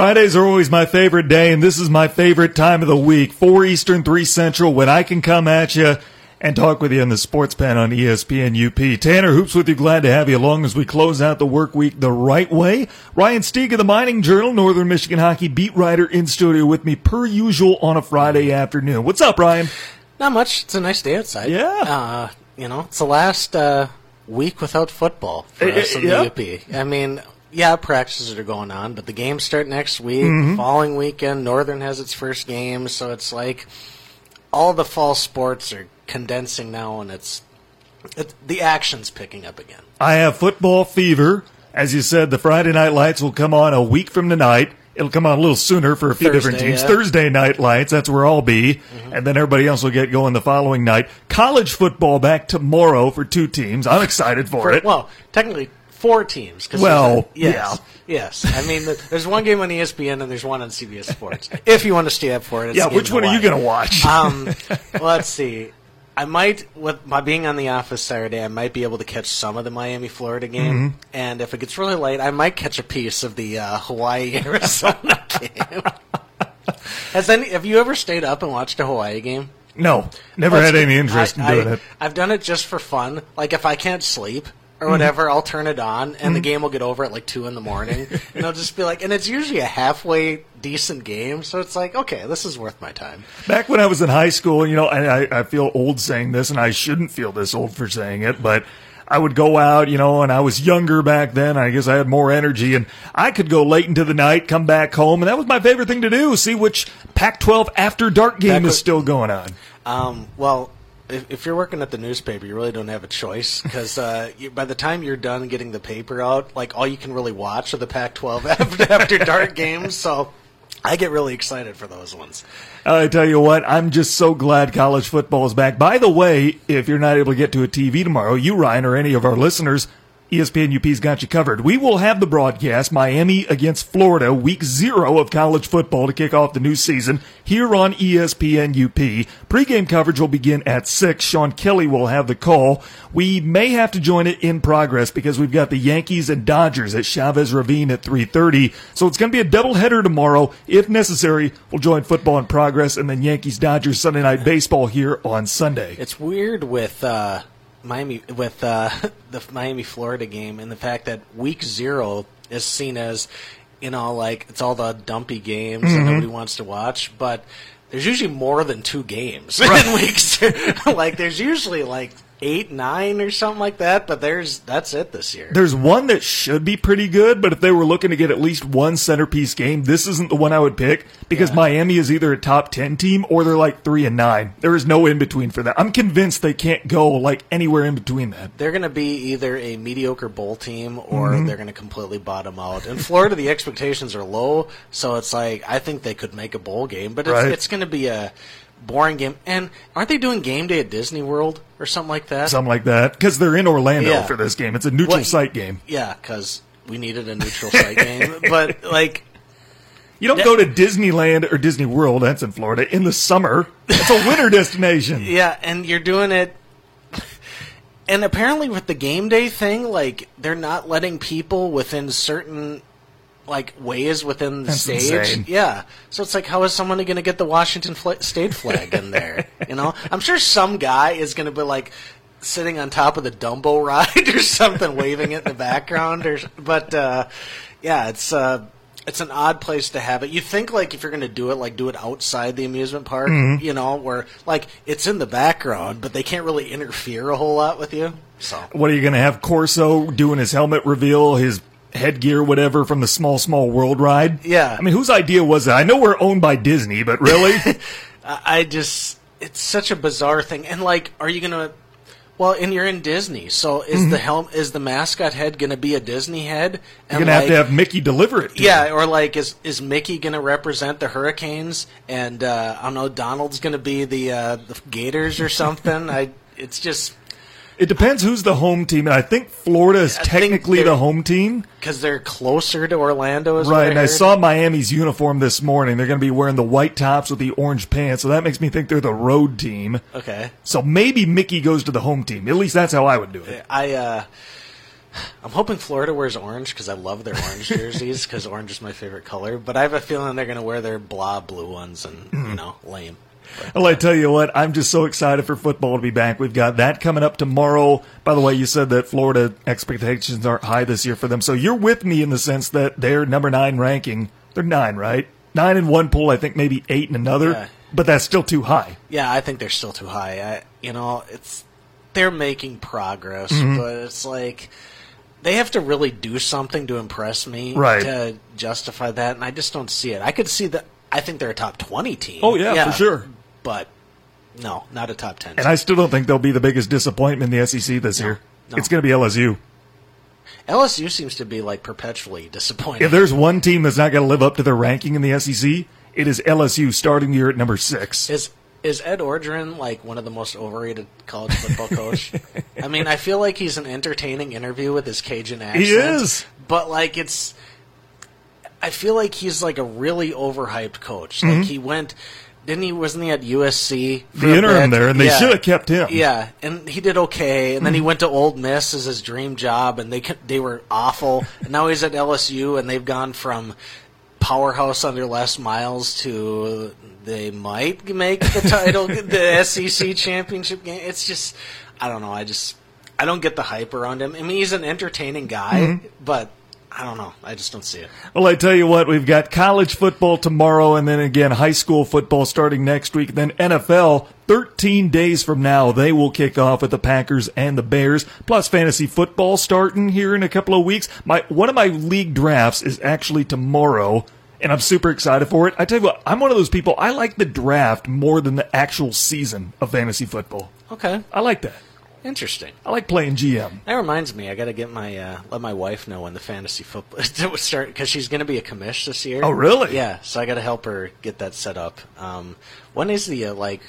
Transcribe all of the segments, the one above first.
Fridays are always my favorite day, and this is my favorite time of the week. 4 Eastern, 3 Central, when I can come at you and talk with you in the sports pen on ESPN UP. Tanner Hoops with you. Glad to have you along as we close out the work week the right way. Ryan Stieg of the Mining Journal, Northern Michigan Hockey beat writer in studio with me per usual on a Friday afternoon. What's up, Ryan? Not much. It's a nice day outside. Yeah. Uh, you know, it's the last uh, week without football for Eh, us eh, in yeah. the UP. I mean, yeah, practices are going on, but the games start next week. Mm-hmm. Following weekend, Northern has its first game, so it's like all the fall sports are condensing now, and it's it, the action's picking up again. I have football fever. As you said, the Friday night lights will come on a week from tonight. It'll come on a little sooner for a few different teams. yeah. Mm-hmm. Thursday night lights, that's where I'll be. And then everybody else will get going the following night. College football back tomorrow for two teams. I'm excited for, For- it. Well, technically four teams. 'cause Well, yes, yes. I mean, th- there's one game on ESPN and there's one on CBS Sports. if you want to stay up for it, it's yeah, which one are you going to watch? Um, let's see. I might, with my being on the office Saturday, I might be able to catch some of the Miami Florida game, Mm-hmm. and if it gets really late, I might catch a piece of the uh, Hawaii Arizona game. Has any? Have you ever stayed up and watched a Hawaii game? no, never had any interest I, in doing I, it. I've done it just for fun. Like if I can't sleep or Mm-hmm. whatever, I'll turn it on, and the game will get over at like two in the morning, and I'll just be like, and it's usually a halfway decent game, so it's like, okay, this is worth my time. Back when I was in high school, you know, I, I, I feel old saying this, and I shouldn't feel this old for saying it, but I would go out, you know, and I was younger back then. I guess I had more energy, and I could go late into the night, come back home, and that was my favorite thing to do. See which Pac-12 after dark game is still going on. Um, well, if, if you're working at the newspaper, you really don't have a choice because uh, by the time you're done getting the paper out, like all you can really watch are the Pac-12 after, after dark games. So I get really excited for those ones. I tell you what, I'm just so glad college football is back. By the way, if you're not able to get to a TV tomorrow, you, Ryan, or any of our listeners, ESPN UP's got you covered. We will have the broadcast Miami against Florida, week zero of college football to kick off the new season here on ESPN UP. Pre-game coverage will begin at 6. Sean Kelly will have the call. We may have to join it in progress because we've got the Yankees and Dodgers at Chavez Ravine at 3.30. So it's going to be a doubleheader tomorrow. If necessary, we'll join football in progress and then Yankees Dodgers Sunday night baseball here on Sunday. It's weird with uh, Miami with uh, the Miami Florida game and the fact that week zero is seen as you know like it's all the dumpy games Mm-hmm. that nobody wants to watch, but there's usually more than two games in week zero. like there's usually like eight, nine, or something like that. But there's that's it this year. There's one that should be pretty good, but if they were looking to get at least one centerpiece game, this isn't the one I would pick because Yeah. Miami is either a top 10 team or they're like 3 and 9. There is no in between for that. I'm convinced they can't go like anywhere in between that. They're going to be either a mediocre bowl team or Mm-hmm. they're going to completely bottom out. In Florida, the expectations are low, so it's like I think they could make a bowl game, but it's, Right. it's going to be a boring game. And aren't they doing game day at Disney World or something like that? Something like that because they're in Orlando Yeah. for this game. It's a neutral What- site game. Yeah, because we needed a neutral site game, but like. You don't go to Disneyland or Disney World, that's in Florida, in the summer. It's a winter destination. Yeah, and you're doing it. And apparently, with the game day thing, like they're not letting people within certain like ways within the That's stage. insane. Yeah, so it's like, how is someone going to get the Washington fl- state flag in there? you know, I'm sure some guy is going to be like sitting on top of the Dumbo ride or something, waving it in the background. Or but uh, yeah, it's. Uh, it's an odd place to have it. You think like if you're going to do it, like do it outside the amusement park, Mm-hmm. you know, where like it's in the background, but they can't really interfere a whole lot with you. So What are you going to have Corso doing his helmet reveal, his headgear, whatever, from the Small Small World ride? Yeah. I mean, whose idea was that? I know we're owned by Disney, but really? I, just it's such a bizarre thing. And like, are you gonna? Well, and you're in Disney, so is the helm is the mascot head going to be a Disney head? Mm-hmm. You're And going to have to have Mickey deliver it to you. Yeah, or like, is is Mickey going to represent the Hurricanes, and uh, I don't know, Donald's going to be the uh, the Gators or something? I it's just It depends who's the home team, and I think Florida is I technically the home team. because they're closer to Orlando, Right, and I saw Miami's uniform this morning. They're going to be wearing the white tops with the orange pants, so that makes me think they're the road team. Okay, So maybe Mickey goes to the home team. At least that's how I would do it. I uh, I'm hoping Florida wears orange because I love their orange jerseys because orange is my favorite color. But I have a feeling they're going to wear their blah blue ones and Mm-hmm. you know lame. Well, I tell you what, I'm just so excited for football to be back. We've got that coming up tomorrow. By the way, you said that Florida expectations aren't high this year for them, so you're with me in the sense that their number nine ranking, they're nine, right? Nine in one pool, I think maybe eight in another, Yeah. but that's still too high. Yeah, I think they're still too high. I, you know, it's they're making progress, Mm-hmm. but it's like they have to really do something to impress me Right. to justify that, and I just don't see it. I could see that. I think they're a top twenty team. Oh, yeah, for sure. But no, not a top ten. And I still don't think they'll be the biggest disappointment in the SEC this year. no. It's going to be LSU. LSU seems to be like perpetually disappointing. If there's one team that's not going to live up to their ranking in the SEC, it is LSU starting the year at number six. Is is Ed Orgeron like one of the most overrated college football coach? I mean, I feel like he's an entertaining interview with his Cajun accent. He is. but like it's. I feel like he's like a really overhyped coach. Mm-hmm. Like he went, didn't he? Wasn't he at USC? for The a interim bit? there, and they Yeah. should have kept him. Yeah, and he did okay, and then Mm-hmm. he went to Ole Miss as his dream job, and they they were awful. And now he's at LSU, and they've gone from powerhouse under Les Miles to they might make the title, the SEC championship game. It's just, I don't know. I just I don't get the hype around him. I mean, he's an entertaining guy, Mm-hmm. but I don't know. I just don't see it. Well, I tell you what, we've got college football tomorrow, and then again high school football starting next week. Then NFL, 13 days from now, they will kick off with the Packers and the Bears, plus fantasy football starting here in a couple of weeks. My one of my league drafts is actually tomorrow. And I'm super excited for it. I tell you what, I'm one of those people. I like the draft more than the actual season of fantasy football. Okay, I like that. Interesting. I like playing GM. That reminds me, I got to get my uh, let my wife know when the fantasy football start because she's going to be a commish this year. Oh, really? Yeah, so I got to help her get that set up. Um, when is the uh, like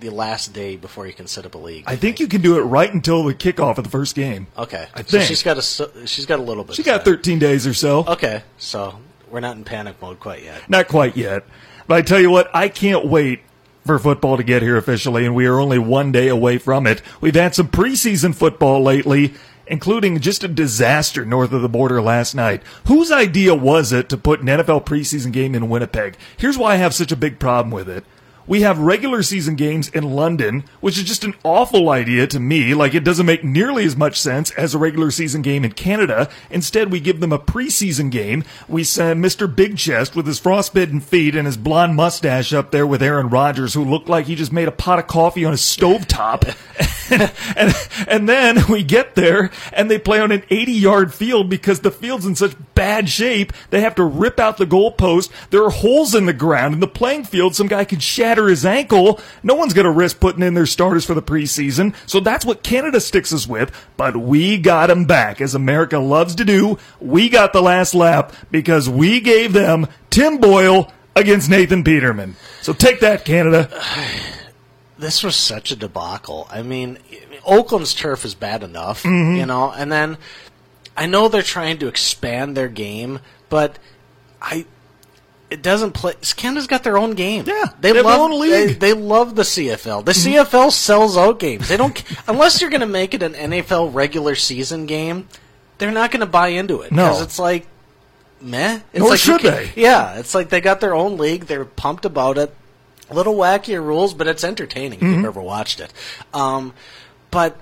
the last day before you can set up a league? I think you can do it right until the kickoff of the first game. Okay, I so think. she's got a she's got a little bit. She got. 13 days or so. Okay, so we're not in panic mode quite yet. Not quite yet. But I tell you what, I can't wait for football to get here officially, and we are only one day away from it. We've had some preseason football lately, including just a disaster north of the border last night. Whose idea was it to put an NFL preseason game in Winnipeg? Here's why I have such a big problem with it. We have regular season games in London, which is just an awful idea to me. Like, it doesn't make nearly as much sense as a regular season game in Canada. Instead, we give them a preseason game. We send Mr. Big Chest with his frostbitten feet and his blonde mustache up there with Aaron Rodgers, who looked like he just made a pot of coffee on his stovetop. and, and then we get there and they play on an 80 yard field because the field's in such bad shape. They have to rip out the goalpost. There are holes in the ground in the playing field. Some guy could shatter his ankle. No one's going to risk putting in their starters for the preseason. So that's what Canada sticks us with. But we got them back as America loves to do. We got the last lap because we gave them Tim Boyle against Nathan Peterman. So take that, Canada. this was such a debacle. I mean, Oakland's turf is bad enough, Mm-hmm. you know, and then I know they're trying to expand their game, but I it doesn't play. Canada's got their own game. Yeah, they, they have their love own league. Mm-hmm. They, they love the CFL. The CFL sells out games. They don't unless you're going to make it an NFL regular season game. They're not going to buy into it No. because it's like meh. It's Nor like should can- they. Yeah, it's like they got their own league. They're pumped about it. A little wackier rules, but it's entertaining if Mm-hmm. you've ever watched it. Um, but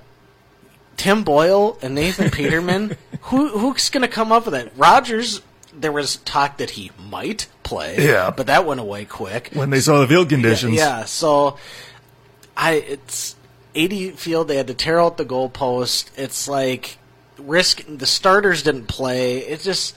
Tim Boyle and Nathan Peterman, who who's going to come up with it? Rodgers. There was talk that he might play, Yeah. but that went away quick. When they saw the field conditions. Yeah, so I it's 80 field. They had to tear out the goalpost. It's like risk. The starters didn't play. It just.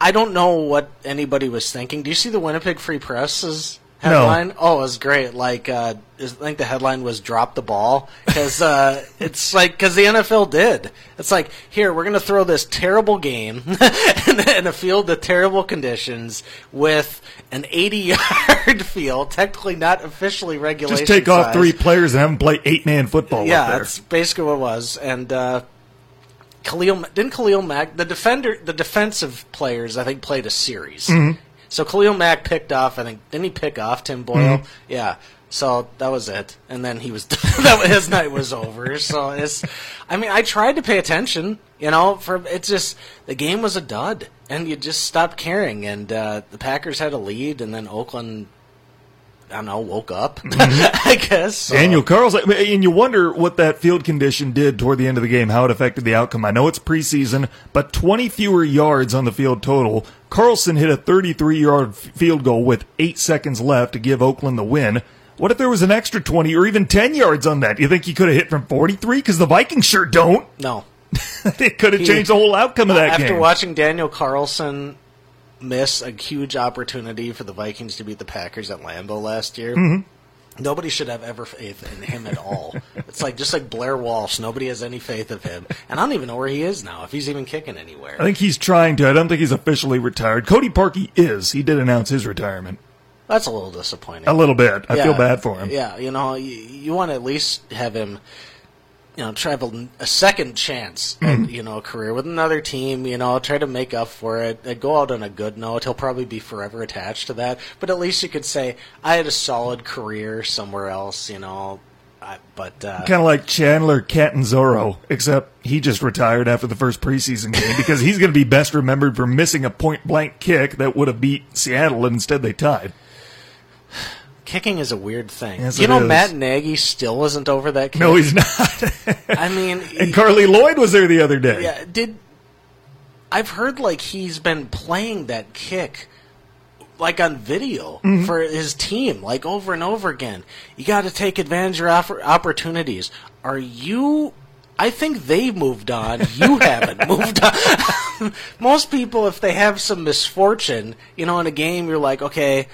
I- don't know what anybody was thinking. Do you see the Winnipeg Free Press's headline? Oh, it was great. Like, uh, I think the headline was "Drop the ball" because uh, it's like because the NFL did. It's like here we're going to throw this terrible game in, a field with terrible conditions with an 80-yard field, technically not officially regulation. Just take off three players and have them play eight man football. Yeah, that's basically what it was. And uh, Khalil didn't Khalil Mack the defender the defensive players I think played a series. Mm-hmm. So Khalil Mack picked off I think didn't he pick off Tim Boyle? Mm-hmm. Yeah. So that was it, and then he was that his night was over. So it's, I mean, I tried to pay attention, you know, for it's just the game was a dud, and you just stopped caring, and uh, the Packers had a lead, and then Oakland, I don't know, woke up, I guess. So, Daniel Carlson, and you wonder what that field condition did toward the end of the game, how it affected the outcome. I know it's preseason, but 20 fewer yards on the field total. Carlson hit a 33 yard field goal with eight seconds left to give Oakland the win. What if there was an extra 20 or even 10 yards on that? You think he could have hit from 43? Because the Vikings sure don't. no. it could have changed the whole outcome of that After game. After watching Daniel Carlson miss a huge opportunity for the Vikings to beat the Packers at Lambeau last year, Mm-hmm. Nobody should have ever faith in him at all. it's like just like Blair Walsh, nobody has any faith of him, and I don't even know where he is now, if he's even kicking anywhere. I think he's trying to. I don't think he's officially retired. Cody Parkey is. He did announce his retirement. That's a little disappointing. A little bit. I feel bad for him. Yeah, you know, you, you want to at least have him, you know, try a, a second chance Mm-hmm. at, you know, a career with another team, you know, try to make up for it, uh, go out on a good note. He'll probably be forever attached to that, but at least you could say, I had a solid career somewhere else, you know, I, but, uh, Kind of like Chandler Catanzaro, except he just retired after the first preseason game because he's going to be best remembered for missing a point blank kick that would have beat Seattle, and instead they tied. Kicking is a weird thing. Yes, you know, is. Matt Nagy still isn't over that kick. No, he's not. I mean, and Carly Lloyd was there the other day. Yeah, did I've heard like he's been playing that kick like on video Mm-hmm. for his team like over and over again. You got to take advantage of your opportunities. Are you I think they've moved on. You haven't moved on. Most people, if they have some misfortune, you know, in a game, you're like, okay,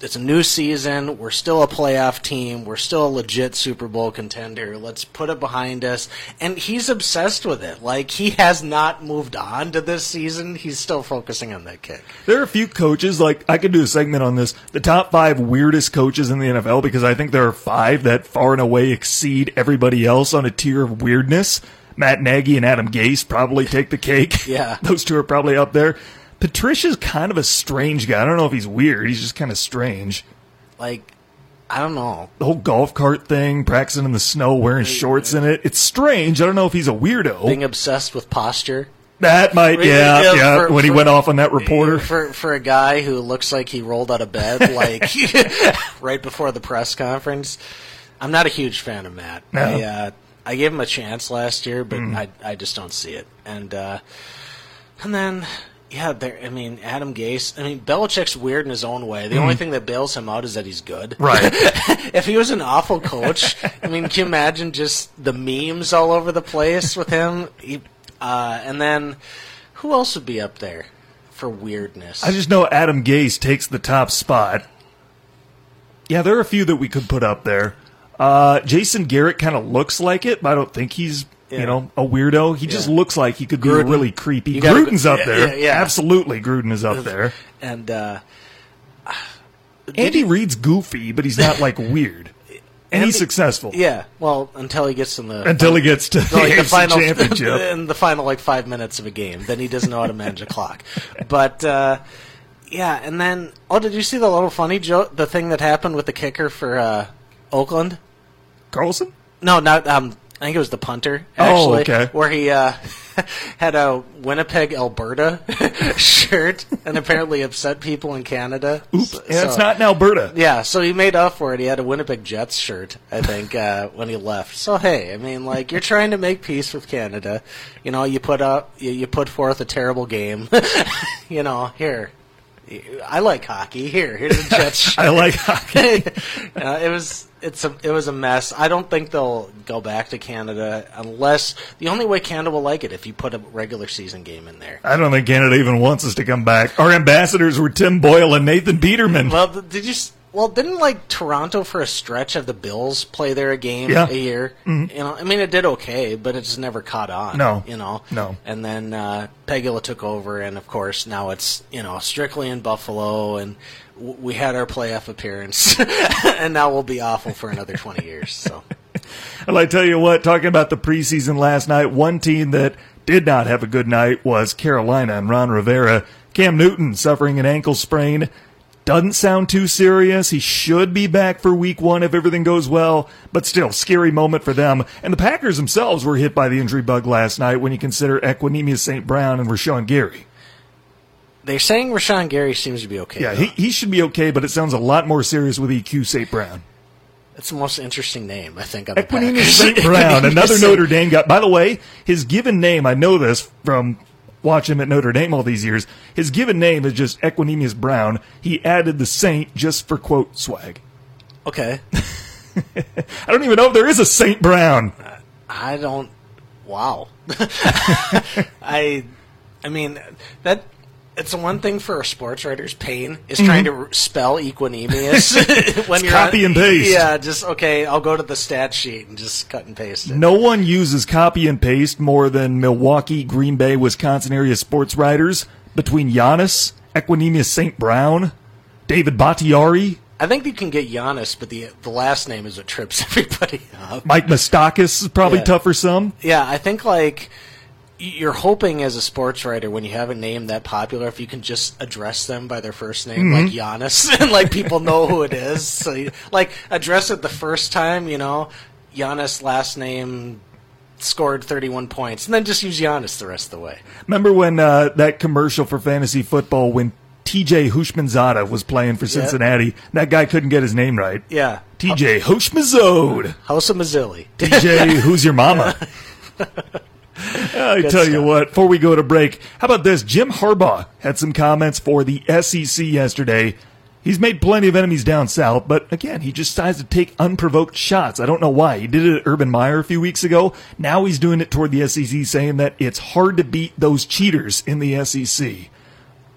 it's a new season. We're still a playoff team. We're still a legit Super Bowl contender. Let's put it behind us. And he's obsessed with it. Like, he has not moved on to this season. He's still focusing on that kick. There are a few coaches, like, I could do a segment on this, the top five weirdest coaches in the NFL, because I think there are five that far and away exceed everybody else on a tier of weirdness. Matt Nagy and Adam Gase probably take the cake. Yeah. Those two are probably up there. Patricia's kind of a strange guy. I don't know if he's weird. He's just kind of strange. Like, I don't know. The whole golf cart thing, practicing in the snow, wearing shorts in it. It's strange. I don't know if he's a weirdo. Being obsessed with posture. that might, Really, yeah, yeah, yeah. for- when he went off on that reporter. For for a guy who looks like he rolled out of bed like right before the press conference, I'm not a huge fan of Matt. No. I uh, I gave him a chance last year, but Mm. I I just don't see it. And uh, and then yeah, there. I mean, Adam Gase. I mean, Belichick's weird in his own way. The only thing that bails him out is that he's good. Mm. Right. if he was an awful coach, I mean, can you imagine just the memes all over the place with him? He, uh, and then who else would be up there for weirdness? I just know Adam Gase takes the top spot. Yeah, there are a few that we could put up there. Uh, Jason Garrett kind of looks like it, but I don't think he's Yeah. you know a weirdo. He just looks like he could be really creepy. You gotta go- Gruden's up there, yeah, absolutely. Gruden is up there. and uh, Andy Reid's goofy, but he's not like weird, and he's successful yeah, well, until he gets in the until he gets to the, like the final championship. in the final like five minutes of a game. Then he doesn't know how to manage a clock. But uh, yeah, and then oh, did you see the little funny joke? The thing that happened with the kicker for uh, Oakland? Carlson. No, not. Um, I think it was the punter. Oh, Actually, okay. Where he uh, had a Winnipeg, Alberta shirt, and apparently upset people in Canada. Oops, So- yeah, it's so- not in Alberta. Yeah, so he made up for it. He had a Winnipeg Jets shirt, I think, uh, when he left. So hey, I mean, like you're trying to make peace with Canada. You know, you put up, you, you put forth a terrible game. you know, here, I like hockey. Here, here's a Jets. I like hockey. uh, it was it's a it was a mess. I don't think they'll go back to Canada unless the only way Canada will like it if you put a regular season game in there. I don't think Canada even wants us to come back. Our ambassadors were Tim Boyle and Nathan Peterman. Well, did you? Well, didn't like Toronto for a stretch of the Bills play there a game Yeah. Mm-hmm. a year? You know, I mean, it did okay, but it just never caught on. No. you know, No. And then uh, Pegula took over, and of course now it's you know strictly in Buffalo, and w- we had our playoff appearance, and now we'll be awful for another twenty years. So. Well, I tell you what, talking about the preseason last night, one team that did not have a good night was Carolina and Ron Rivera. Cam Newton suffering an ankle sprain. Doesn't sound too serious. He should be back for week one if everything goes well, but still, scary moment for them. And the Packers themselves were hit by the injury bug last night when you consider Equanimeous St. Brown and Rashan Gary. They're saying Rashan Gary seems to be okay. Yeah, though. he, he should be okay, but it sounds a lot more serious with EQ St. Brown. It's the most interesting name, I think, on the Packers. St. Brown, another. Notre Dame guy. By the way, his given name, I know this from watching him at Notre Dame all these years. His given name is just Equanimeous Brown. He added the Saint just for quote swag. Okay. I don't even know if there is a Saint Brown. I don't. Wow. I, I mean that. It's the one thing for a sports writer's pain is trying to spell equanimous when you're Mm-hmm. copy on- and paste. Yeah, just okay. I'll go to the stat sheet and just cut and paste it. No one uses copy and paste more than Milwaukee, Green Bay, Wisconsin area sports writers between Giannis, Equanimeous St. Brown, David Bakhtiari, I think you can get Giannis, but the the last name is what trips everybody up. Mike Moustakas is probably Yeah. tough for some. Yeah, I think like you're hoping as a sports writer when you have a name that popular, if you can just address them by their first name, like Giannis, and like people know who it is. So you, like address it the first time, you know, Giannis last name scored 31 points, and then just use Giannis the rest of the way. Remember when uh, that commercial for fantasy football when TJ Houshmandzadeh was playing for Cincinnati? That guy couldn't get his name right. Yeah, TJ Hushmazode. House of Mazzilli. TJ, who's your mama? I Good tell you what, before we go to break, how about this? Jim Harbaugh had some comments for the SEC yesterday. He's made plenty of enemies down south, but again, he just decides to take unprovoked shots. I don't know why. He did it at Urban Meyer a few weeks ago. Now he's doing it toward the SEC, saying that it's hard to beat those cheaters in the SEC.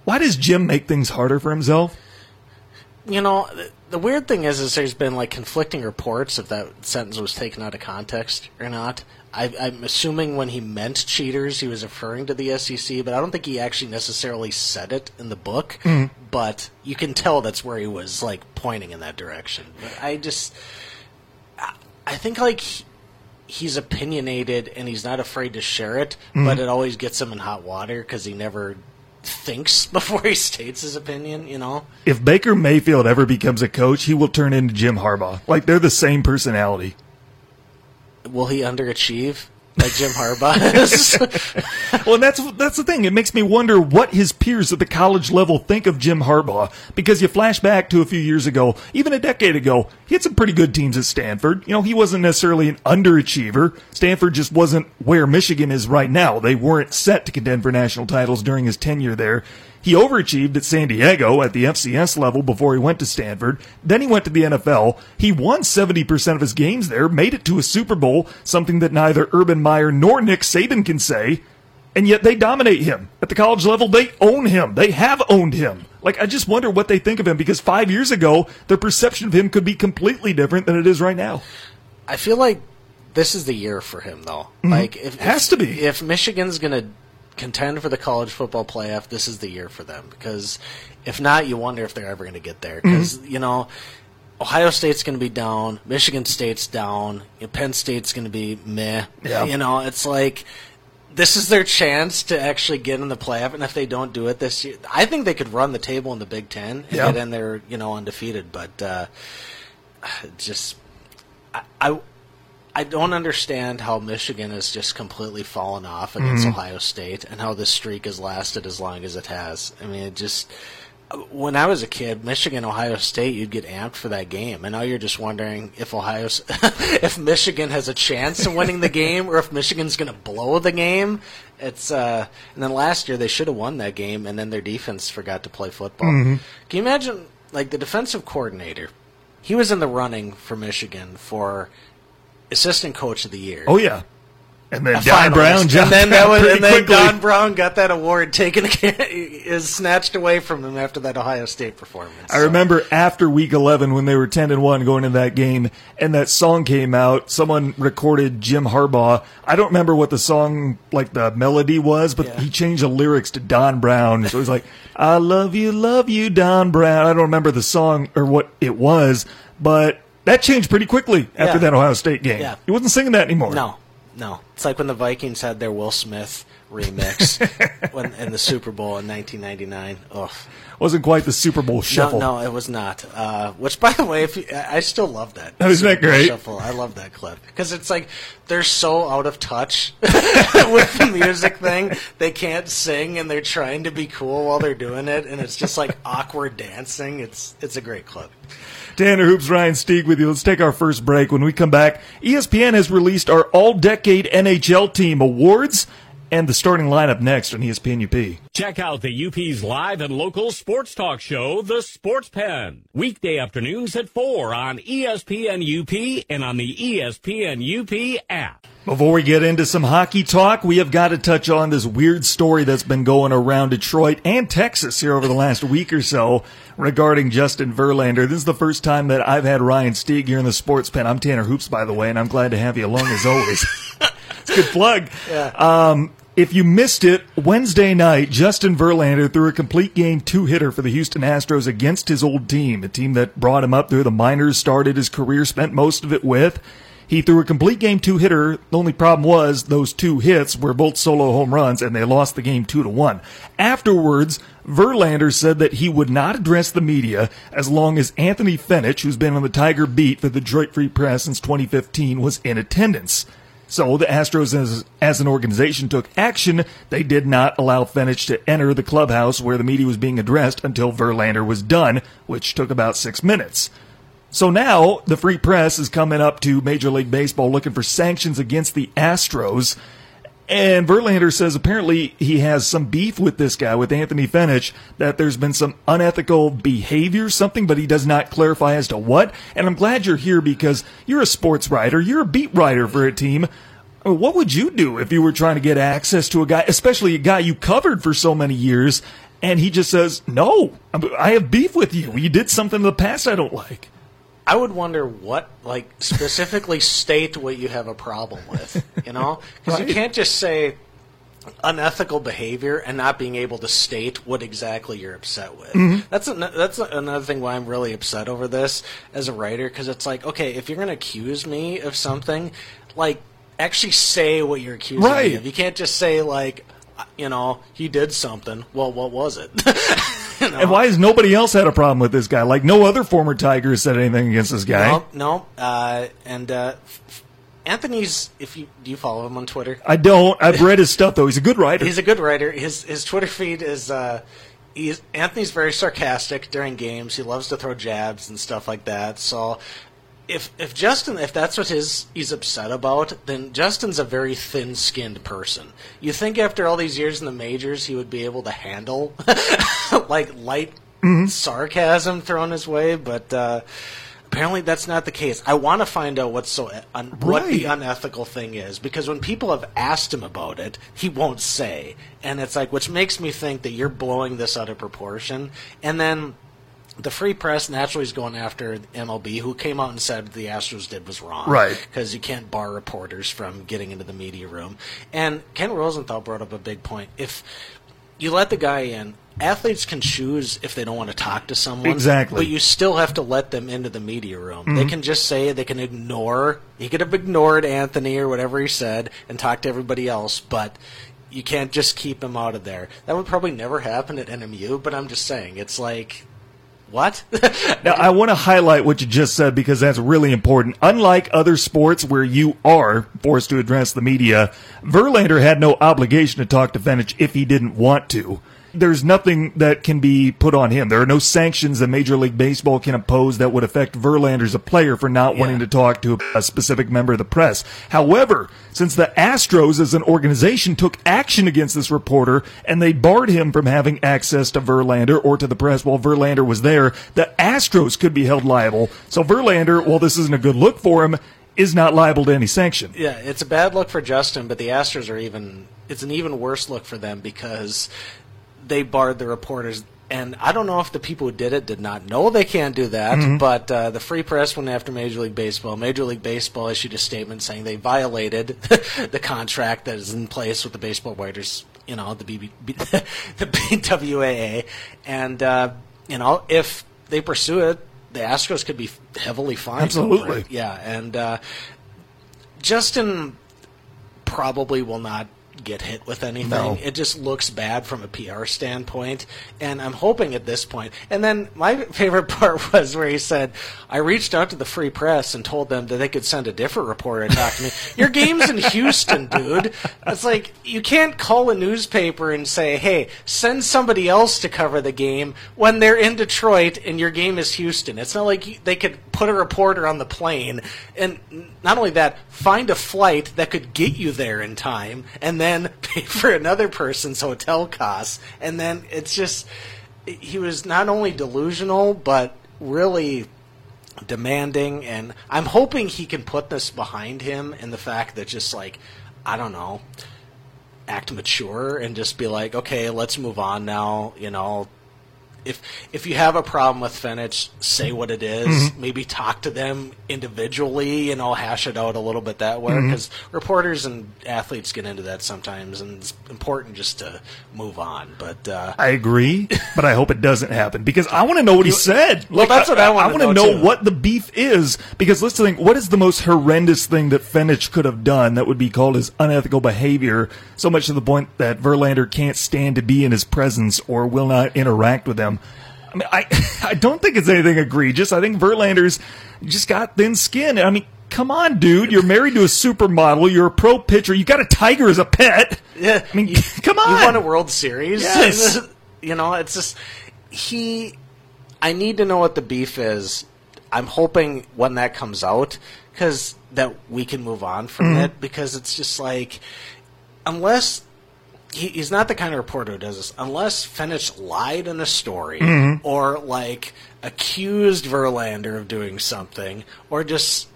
Why does Jim make things harder for himself? you know, the, the weird thing is, is there's been like conflicting reports if that sentence was taken out of context or not. I, I'm assuming when he meant cheaters, he was referring to the SEC, but I don't think he actually necessarily said it in the book. Mm-hmm. But you can tell that's where he was like pointing in that direction. But I just, I, I think like he's opinionated and he's not afraid to share it, mm-hmm. but it always gets him in hot water because he never thinks before he states his opinion. You know. If Baker Mayfield ever becomes a coach, he will turn into Jim Harbaugh. Like they're the same personality. Will he underachieve like Jim Harbaugh? Well, that's that's the thing. It makes me wonder what his peers at the college level think of Jim Harbaugh. Because you flash back to a few years ago, even a decade ago, he had some pretty good teams at Stanford. You know, he wasn't necessarily an underachiever. Stanford just wasn't where Michigan is right now. They weren't set to contend for national titles during his tenure there. He overachieved at San Diego at the FCS level before he went to Stanford. Then he went to the NFL. He won 70% of his games there, made it to a Super Bowl, something that neither Urban Meyer nor Nick Saban can say. And yet they dominate him. At the college level, they own him. They have owned him. Like, I just wonder what they think of him because five years ago, their perception of him could be completely different than it is right now. I feel like this is the year for him, though. Mm-hmm. Like, if Has if- to be. If Michigan's going to contend for the college football playoff, this is the year for them. Because if not, you wonder if they're ever going to get there. Because you know. Ohio State's going to be down. Michigan State's down. Penn State's going to be meh. Yeah. You know, it's like this is their chance to actually get in the playoff. And if they don't do it this year, I think they could run the table in the Big Ten and Yeah. get in there, you know, undefeated. But uh, just I, I I don't understand how Michigan has just completely fallen off against Ohio State and how this streak has lasted as long as it has. I mean, it just when I was a kid, Michigan Ohio State, you'd get amped for that game, and now you're just wondering if Ohio, if Michigan has a chance of winning the game, or if Michigan's going to blow the game. It's uh, and then last year they should have won that game, and then their defense forgot to play football. Can you imagine, like the defensive coordinator? He was in the running for Michigan for assistant coach of the year. Oh, yeah. And then A Don finalist. Brown jumped and then that was, and then quickly. Don Brown got that award taken is snatched away from him after that Ohio State performance. I So, remember after week 11 when they were 10 and 1 going into that game and that song came out, someone recorded Jim Harbaugh. I don't remember what the song, like the melody was, but Yeah. he changed the lyrics to Don Brown. So it was like, I love you, love you, Don Brown. I don't remember the song or what it was, but that changed pretty quickly after Yeah. that Ohio State game. Yeah. He wasn't singing that anymore. no, no. It's like when the Vikings had their Will Smith remix when, in the Super Bowl in 1999. Ugh. Wasn't quite the Super Bowl shuffle. No, no, it was not. Uh, which, by the way, if you, I still love that. Isn't that great? Shuffle. I love that clip because it's like they're so out of touch with the music thing. They can't sing and they're trying to be cool while they're doing it, and it's just like awkward dancing. It's it's a great clip. Tanner Hoops, Ryan Stieg with you. Let's take our first break. When we come back, ESPN has released our All Decade NHL Team Awards and the starting lineup next on ESPN UP. Check out the UP's live and local sports talk show, The Sports Pen. Weekday afternoons at 4 on ESPN UP and on the ESPN UP app. Before we get into some hockey talk, we have got to touch on this weird story that's been going around Detroit and Texas here over the last week or so regarding Justin Verlander. This is the first time that I've had Ryan Stieg here in the sports pen. I'm Tanner Hoops, by the way, and I'm glad to have you along as always. it's a good plug. Yeah. Um, if you missed it, Wednesday night, Justin Verlander threw a complete game two hitter for the Houston Astros against his old team, a team that brought him up through the minors, started his career, spent most of it with. He threw a complete game two hitter. The only problem was those two hits were both solo home runs and they lost the game two to one. Afterwards, Verlander said that he would not address the media as long as Anthony Fenich, who's been on the Tiger beat for the Detroit Free Press since 2015, was in attendance. So the Astros, as, as an organization, took action. They did not allow Fenich to enter the clubhouse where the media was being addressed until Verlander was done, which took about six minutes. So now the Free Press is coming up to Major League Baseball looking for sanctions against the Astros. And Verlander says apparently he has some beef with this guy, with Anthony Fenich, that there's been some unethical behavior, something, but he does not clarify as to what. And I'm glad you're here because you're a sports writer, you're a beat writer for a team. What would you do if you were trying to get access to a guy, especially a guy you covered for so many years, and he just says, No, I have beef with you. You did something in the past I don't like. I would wonder what, like, specifically state what you have a problem with, you know? Because Right. you can't just say unethical behavior and not being able to state what exactly you're upset with. Mm-hmm. That's an, that's another thing why I'm really upset over this as a writer because it's like, okay, if you're going to accuse me of something, like, actually say what you're accusing Right. me of. You can't just say like, you know, he did something. Well, what was it? You know? And why has nobody else had a problem with this guy? Like no other former Tiger has said anything against this guy. No, no. Uh, and uh, Anthony's. If you do you follow him on Twitter? I don't. I've read his stuff though. He's a good writer. He's a good writer. His his Twitter feed is. Uh, he's, Anthony's very sarcastic during games. He loves to throw jabs and stuff like that. So. If, if Justin if that's what his he's upset about, then Justin's a very thin-skinned person. You think after all these years in the majors, he would be able to handle like light sarcasm thrown his way, but uh, apparently that's not the case. I want to find out what's so un- what the unethical thing is because when people have asked him about it, he won't say, and it's like which makes me think that you're blowing this out of proportion, and then. The free press naturally is going after MLB, who came out and said the Astros did was wrong, Right. Because you can't bar reporters from getting into the media room. And Ken Rosenthal brought up a big point. If you let the guy in, athletes can choose if they don't want to talk to someone. Exactly. But you still have to let them into the media room. They mm-hmm. can just say, they can ignore, he could have ignored Anthony or whatever he said and talked to everybody else, but you can't just keep him out of there. That would probably never happen at NMU, but I'm just saying, it's like, what? Now, I want to highlight what you just said because that's really important. Unlike other sports where you are forced to address the media, Verlander had no obligation to talk to Fenich if he didn't want to. There's nothing that can be put on him. There are no sanctions that Major League Baseball can impose that would affect Verlander as a player for not Yeah. wanting to talk to a specific member of the press. However, since the Astros as an organization took action against this reporter and they barred him from having access to Verlander or to the press while Verlander was there, the Astros could be held liable. So Verlander, while this isn't a good look for him, is not liable to any sanction. Yeah, it's a bad look for Justin, but the Astros are even. It's an even worse look for them because they barred the reporters. And I don't know if the people who did it did not know they can't do that, but uh, the Free Press went after Major League Baseball. Major League Baseball issued a statement saying they violated the contract that is in place with the baseball writers, you know, the BB, the BWAA, and uh, you know if they pursue it, the Astros could be heavily fined. Absolutely. yeah, and uh, Justin probably will not get hit with anything. No. It just looks bad from a PR standpoint. And I'm hoping at this point. And then my favorite part was where he said, I reached out to the free press and told them that they could send a different reporter to talk to me. Your game's in Houston, dude. It's like, you can't call a newspaper and say, hey, send somebody else to cover the game when they're in Detroit and your game is Houston. It's not like they could put a reporter on the plane and not only that, find a flight that could get you there in time and then pay for another person's hotel costs. And then it's just, he was not only delusional, but really demanding. And I'm hoping he can put this behind him and the fact that just like, I don't know, act mature and just be like, okay, let's move on now. You know, if if you have a problem with Fenich, say mm-hmm. what it is. Mm-hmm. Maybe talk to them individually. and I'll hash it out a little bit that way mm-hmm. because reporters and athletes get into that sometimes, and it's important just to move on. But uh, I agree, but I hope it doesn't happen because I want to know what he said. Well, that's what I wanna wanna know, know what the beef is because let's think: what is the most horrendous thing that Fenich could have done that would be called as unethical behavior? So much to the point that Verlander can't stand to be in his presence or will not interact with him. I mean, I I don't think it's anything egregious. I think Verlander's just got thin skin. I mean. Come on, dude. You're married to a supermodel. You're a pro pitcher. You got a tiger as a pet. Yeah, I mean, you- come on. You won a World Series. Yes. you know, it's just he. I need to know what the beef is. I'm hoping when that comes out, because that we can move on from Mm-hmm. it. Because it's just like, unless he, he's not the kind of reporter who does this. Unless Fenich lied in a story, Mm-hmm. or like accused Verlander of doing something, or just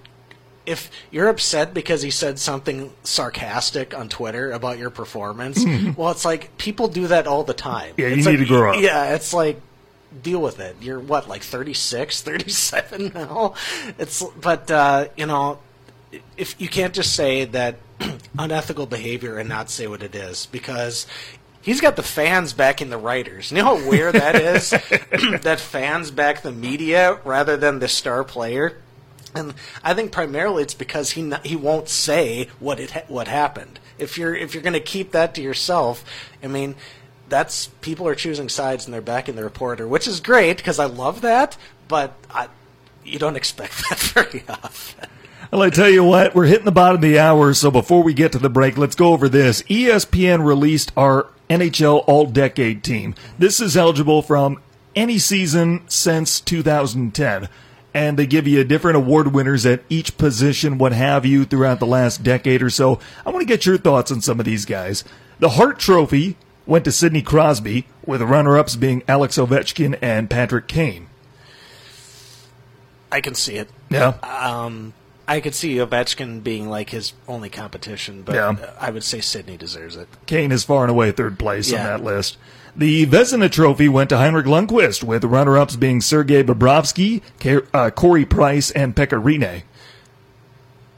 if you're upset because he said something sarcastic on Twitter about your performance, well, it's like people do that all the time. Yeah, you It's need to grow up. Yeah, it's like deal with it. You're what, like 36, 37 now? It's but uh, you know, if you can't just say that unethical behavior and not say what it is because he's got the fans backing the writers. You know how weird that is? that fans back the media rather than the star player. And I think primarily it's because he not, he won't say what it ha- what happened. If you're if you're going to keep that to yourself, I mean, that's people are choosing sides and they're backing the reporter, which is great because I love that. But I, you don't expect that very often. Well, I tell you what, we're hitting the bottom of the hour, so before we get to the break, let's go over this. ESPN released our NHL All Decade team. This is eligible from any season since 2010. And they give you different award winners at each position, what have you, throughout the last decade or so. I want to get your thoughts on some of these guys. The Hart Trophy went to Sidney Crosby, with the runner ups being Alex Ovechkin and Patrick Kane. I can see it. Yeah. Um, I could see Ovechkin being like his only competition, but Yeah. I would say Sidney deserves it. Kane is far and away third place on that list. The Vezina Trophy went to Henrik Lundqvist, with runner-ups being Sergei Bobrovsky, uh, Carey Price, and Pekka Rinne.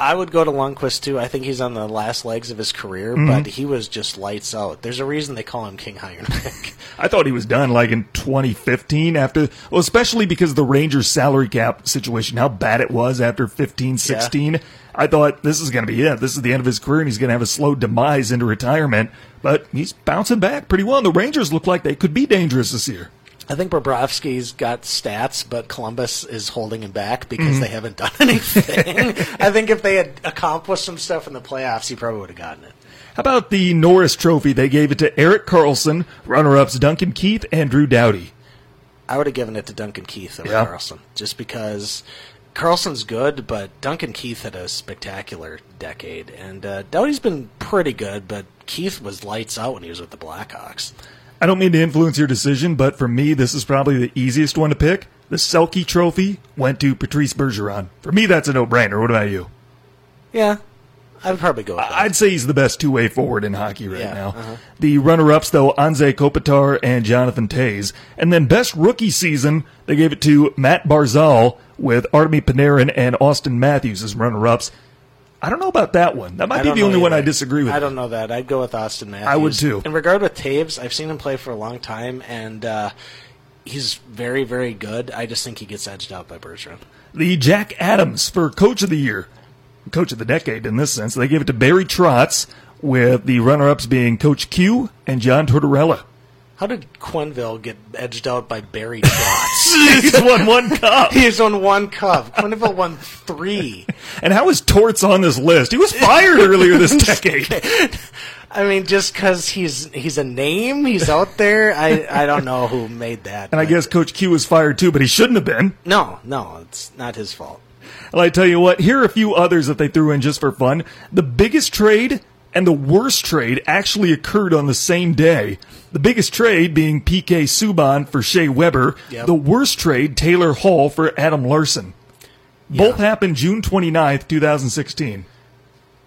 I would go to Lundqvist too. I think he's on the last legs of his career, Mm-hmm. but he was just lights out. There's a reason they call him King Henrik. I thought he was done like in 2015 after, well, especially because of the Rangers salary cap situation, how bad it was after 15, 16. I thought this is going to be it. This is the end of his career and he's going to have a slow demise into retirement, but he's bouncing back pretty well. And the Rangers look like they could be dangerous this year. I think Bobrovsky's got stats, but Columbus is holding him back Mm-hmm. because they haven't done anything. I think if they had accomplished some stuff in the playoffs, he probably would have gotten it. How about the Norris Trophy? They gave it to Erik Karlsson, runner-ups Duncan Keith, and Drew Doughty. I would have given it to Duncan Keith over Yeah. Karlsson, just because Carlson's good, but Duncan Keith had a spectacular decade, and uh, Doughty's been pretty good, but Keith was lights out when he was with the Blackhawks. I don't mean to influence your decision, but for me, this is probably the easiest one to pick. The Selke Trophy went to Patrice Bergeron. For me, that's a no-brainer. What about you? Yeah, I would probably go with that. I'd say he's the best two-way forward in hockey right Yeah, now. uh-huh. The runner-ups, though, Anze Kopitar and Jonathan Toews. And then best rookie season, they gave it to Matt Barzal with Artemi Panarin and Auston Matthews as runner-ups. I don't know about that one. That might be the only one. I disagree with. I don't know that. I'd go with Auston Matthews. I would too. In regard with Toews, I've seen him play for a long time, and uh, he's very, very good. I just think he gets edged out by Bergeron. The Jack Adams for Coach of the Year, Coach of the Decade in this sense. They gave it to Barry Trotz with the runner-ups being Coach Q and John Tortorella. How did Quenneville get edged out by Barry Trotz? He's won one cup. He's won one cup. Quenneville won three. And how is Torts on this list? He was fired earlier this decade. I mean, just because he's he's a name, he's out there. I, I don't know who made that. And I but- guess Coach Q was fired too, but he shouldn't have been. no, no, it's not his fault. And I tell you what, here are a few others that they threw in just for fun. The biggest trade and the worst trade actually occurred on the same day. The biggest trade being PK Subban for Shea Weber. Yep. The worst trade, Taylor Hall for Adam Larsson. Both Yeah. happened June 29th, 2016.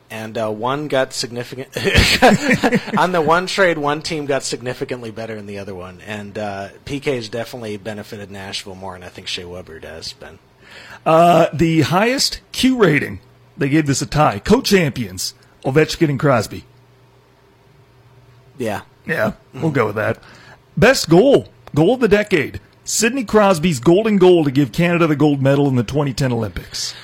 And uh, one got significant on the one trade. One team got significantly better than the other one, and uh, has definitely benefited Nashville more, and I think Shea Weber does. Ben, Uh, the highest Q rating, they gave this a tie. Co-champions, Ovechkin and Crosby. yeah, Yeah, we'll go with that. Best goal, goal of the decade. Sidney Crosby's golden goal to give Canada the gold medal in the 2010 Olympics.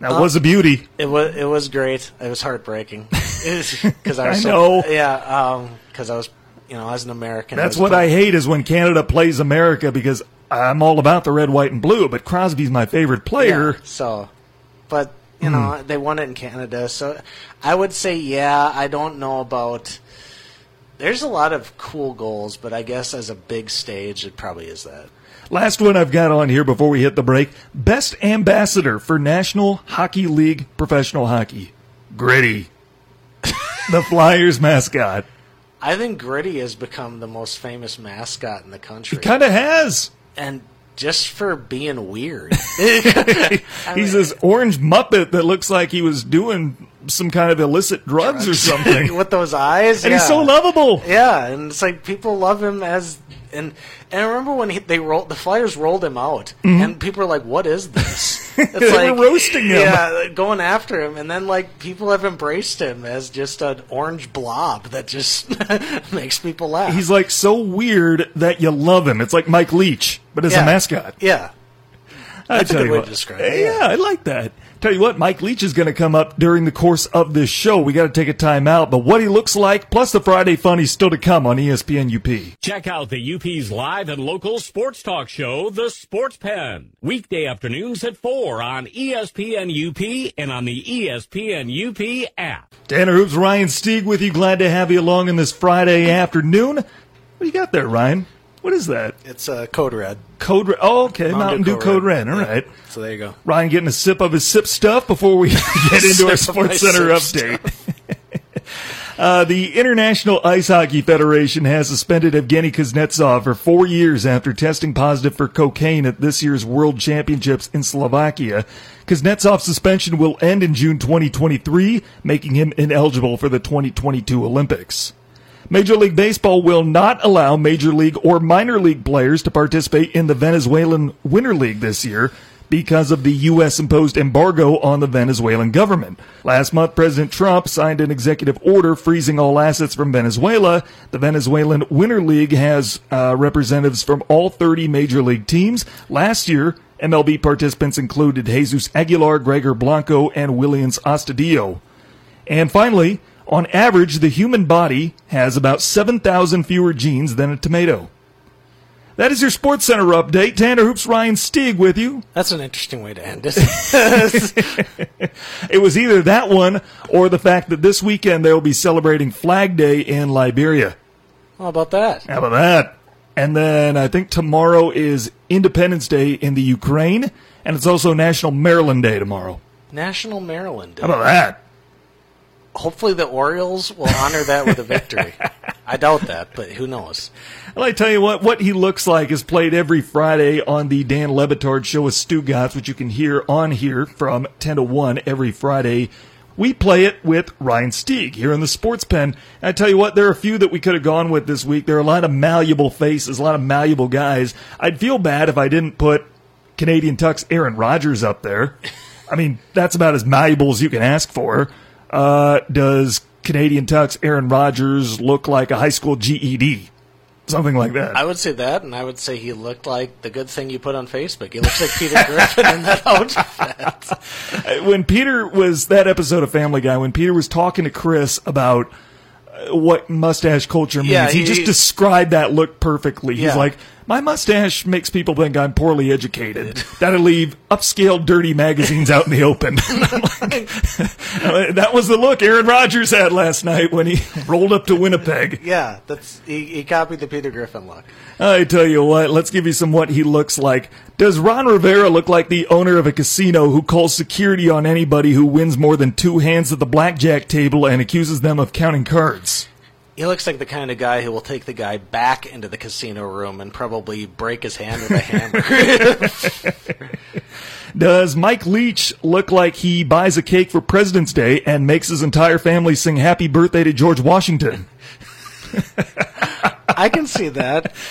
That uh, was a beauty. it was it was great. It was heartbreaking because I was I so, know. yeah, um, because I was you know as an American. That's was what playing- I hate is when Canada plays America because I'm all about the red, white, and blue, but Crosby's my favorite player. Yeah, so, but you know hmm. they won it in Canada, so I would say yeah. I don't know about. There's a lot of cool goals, but I guess as a big stage, it probably is that. Last one I've got on here before we hit the break. Best ambassador for National Hockey League Professional Hockey. Gritty. the Flyers mascot. I think Gritty has become the most famous mascot in the country, He Kind of has. and just for being weird. He's this orange muppet that looks like he was doing some kind of illicit drugs or something. with those eyes, and yeah. he's so lovable. Yeah, and it's like people love him as and and I remember when he, they rolled the Flyers rolled him out, and people were like, "What is this?" It's Mm-hmm. They were roasting him. Yeah, going after him, and then like people have embraced him as just an orange blob that just makes people laugh. He's like so weird that you love him. It's like Mike Leach, but as yeah. a mascot. Yeah, I tell you what. to describe it, Yeah, yeah. I like that. Tell you what, Mike Leach is going to come up during the course of this show. We got to take a time out, but what he looks like, plus the Friday fun, he's still to come on ESPN UP. Check out the UP's live and local sports talk show, The Sports Pen. Weekday afternoons at 4 on ESPN UP and on the ESPN UP app. Tanner Hoops, Ryan Stieg with you. Glad to have you along in this Friday afternoon. What do you got there, Ryan? What is that? it's a uh, code red. Code Red. Oh, okay. Mountain, Dew Code Red. All Yeah. right. So there you go. Ryan getting a sip of his sip stuff before we get into our Sip of my Sports Center update. Uh, the International Ice Hockey Federation has suspended Evgeny Kuznetsov for four years after testing positive for cocaine at this year's World Championships in Slovakia. Kuznetsov's suspension will end in June 2023, making him ineligible for the 2022 Olympics. Major League Baseball will not allow Major League or minor league players to participate in the Venezuelan Winter League this year because of the U.S. imposed embargo on the Venezuelan government. Last month, President Trump signed an executive order freezing all assets from Venezuela. The Venezuelan Winter League has uh, representatives from all 30 major league teams. Last year, MLB participants included Jesus Aguilar, Gregor Blanco, and Willians Astudillo. And finally, on average, the human body has about 7,000 fewer genes than a tomato. That is your Sports Center update. Tanner Hoops, Ryan Stieg with you. That's an interesting way to end it. It was either that one or the fact that this weekend they will be celebrating Flag Day in Liberia. How about that? How about that? And then I think tomorrow is Independence Day in the Ukraine, and it's also National Maryland Day tomorrow. National Maryland. Day. How about that? Hopefully, the Orioles will honor that with a victory. I doubt that, but who knows? Well, I tell you what, what he looks like is played every Friday on the Dan Le Batard show with Stugotz, which you can hear on here from 10 to 1 every Friday. We play it with Ryan Stieg here in the Sports Pen. And I tell you what, there are a few that we could have gone with this week. There are a lot of malleable faces, a lot of malleable guys. I'd feel bad if I didn't put Canadian Tuck's Aaron Rodgers up there. I mean, that's about as malleable as you can ask for. Uh, does Canadian Tuck's Aaron Rodgers look like a high school GED? something like that. I would say that, and I would say he looked like the good thing you put on Facebook. He looks like Peter Griffin in that outfit. when Peter was that episode of Family Guy, when Peter was talking to Chris about uh, what mustache culture means, Yeah, he, he- just described that look perfectly. He's like, my mustache makes people think I'm poorly educated. That'll leave upscale, dirty magazines out in the open. that was the look Aaron Rodgers had last night when he rolled up to Winnipeg. Yeah, that's he, he copied the Peter Griffin look. I tell you what, let's give you some what he looks like. Does Ron Rivera look like the owner of a casino who calls security on anybody who wins more than two hands at the blackjack table and accuses them of counting cards? He looks like the kind of guy who will take the guy back into the casino room and probably break his hand with a hammer. Does Mike Leach look like he buys a cake for President's Day and makes his entire family sing happy birthday to George Washington? I can see that.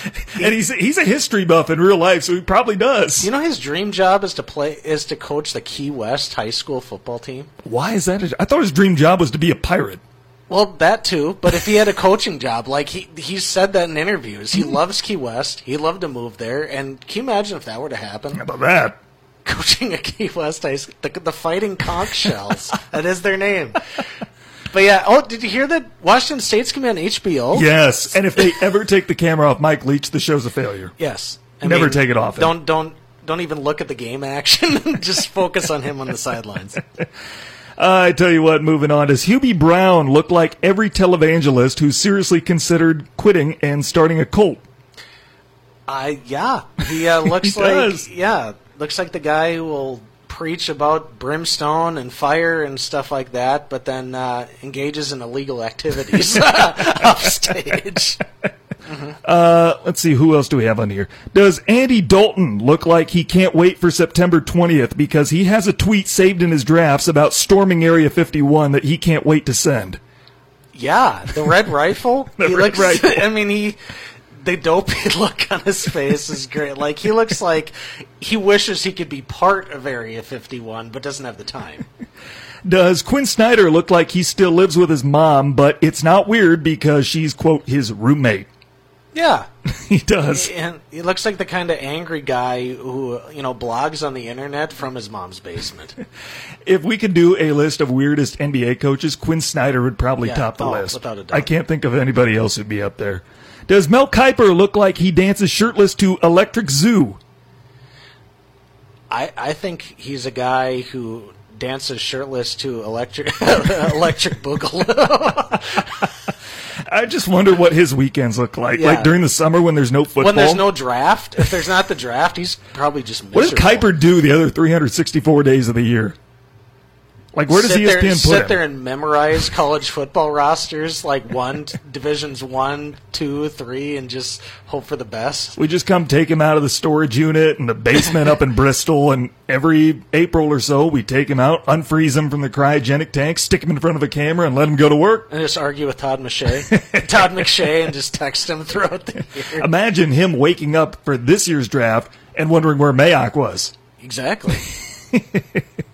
And he's he's a history buff in real life, so he probably does. You know, his dream job is to play is to coach the Key West high school football team. Why is that? a- I thought his dream job was to be a pirate. Well, that too. But if he had a coaching job, like he he said that in interviews, he hmm. loves Key West. He loved to move there. And can you imagine if that were to happen? How about that? Coaching a Key West high school, the, the Fighting Conch Shells. that is their name. But yeah. Oh, did you hear that Washington State's coming on HBO? Yes. And if they ever take the camera off Mike Leach, the show's a failure. Yes. Never take it off. Don't don't don't even look at the game action. Just focus on him on the sidelines. I tell you what, moving on, does Hubie Brown look like every televangelist who seriously considered quitting and starting a cult? I yeah, he uh, looks He like does. yeah, looks like the guy who will preach about brimstone and fire and stuff like that, but then uh, engages in illegal activities Uh, let's see, who else do we have on here? Does Andy Dalton look like he can't wait for September 20th because he has a tweet saved in his drafts about storming Area 51 that he can't wait to send? Yeah, the red rifle. The he red looks. rifle. I mean, he. The dopey look on his face is great. Like he looks like he wishes he could be part of Area 51, but doesn't have the time. Does Quinn Snyder look like he still lives with his mom, but it's not weird because she's, quote, his roommate? Yeah, He does. and he looks like the kind of angry guy who you know blogs on the internet from his mom's basement. If we could do a list of weirdest NBA coaches, Quinn Snyder would probably Yeah, top the oh, list. without a doubt. I can't think of anybody else who'd be up there. Does Mel Kiper look like he dances shirtless to Electric Zoo? I I think he's a guy who dances shirtless to electric electric boogaloo. I just wonder what his weekends look like. Yeah. Like during the summer when there's no football. when there's no draft, if there's not the draft, he's probably just what does miserable. Kiper do the other 364 days of the year? Like where does sit ESPN there, put sit him? there and memorize college football rosters like one divisions one, two, three, and just hope for the best. We just come take him out of the storage unit in the basement up in Bristol, and every April or so we take him out, unfreeze him from the cryogenic tank, stick him in front of a camera, and let him go to work. And just argue with Todd McShay, Todd McShay, and just text him throughout the year. Imagine him waking up for this year's draft and wondering where Mayock was. Exactly.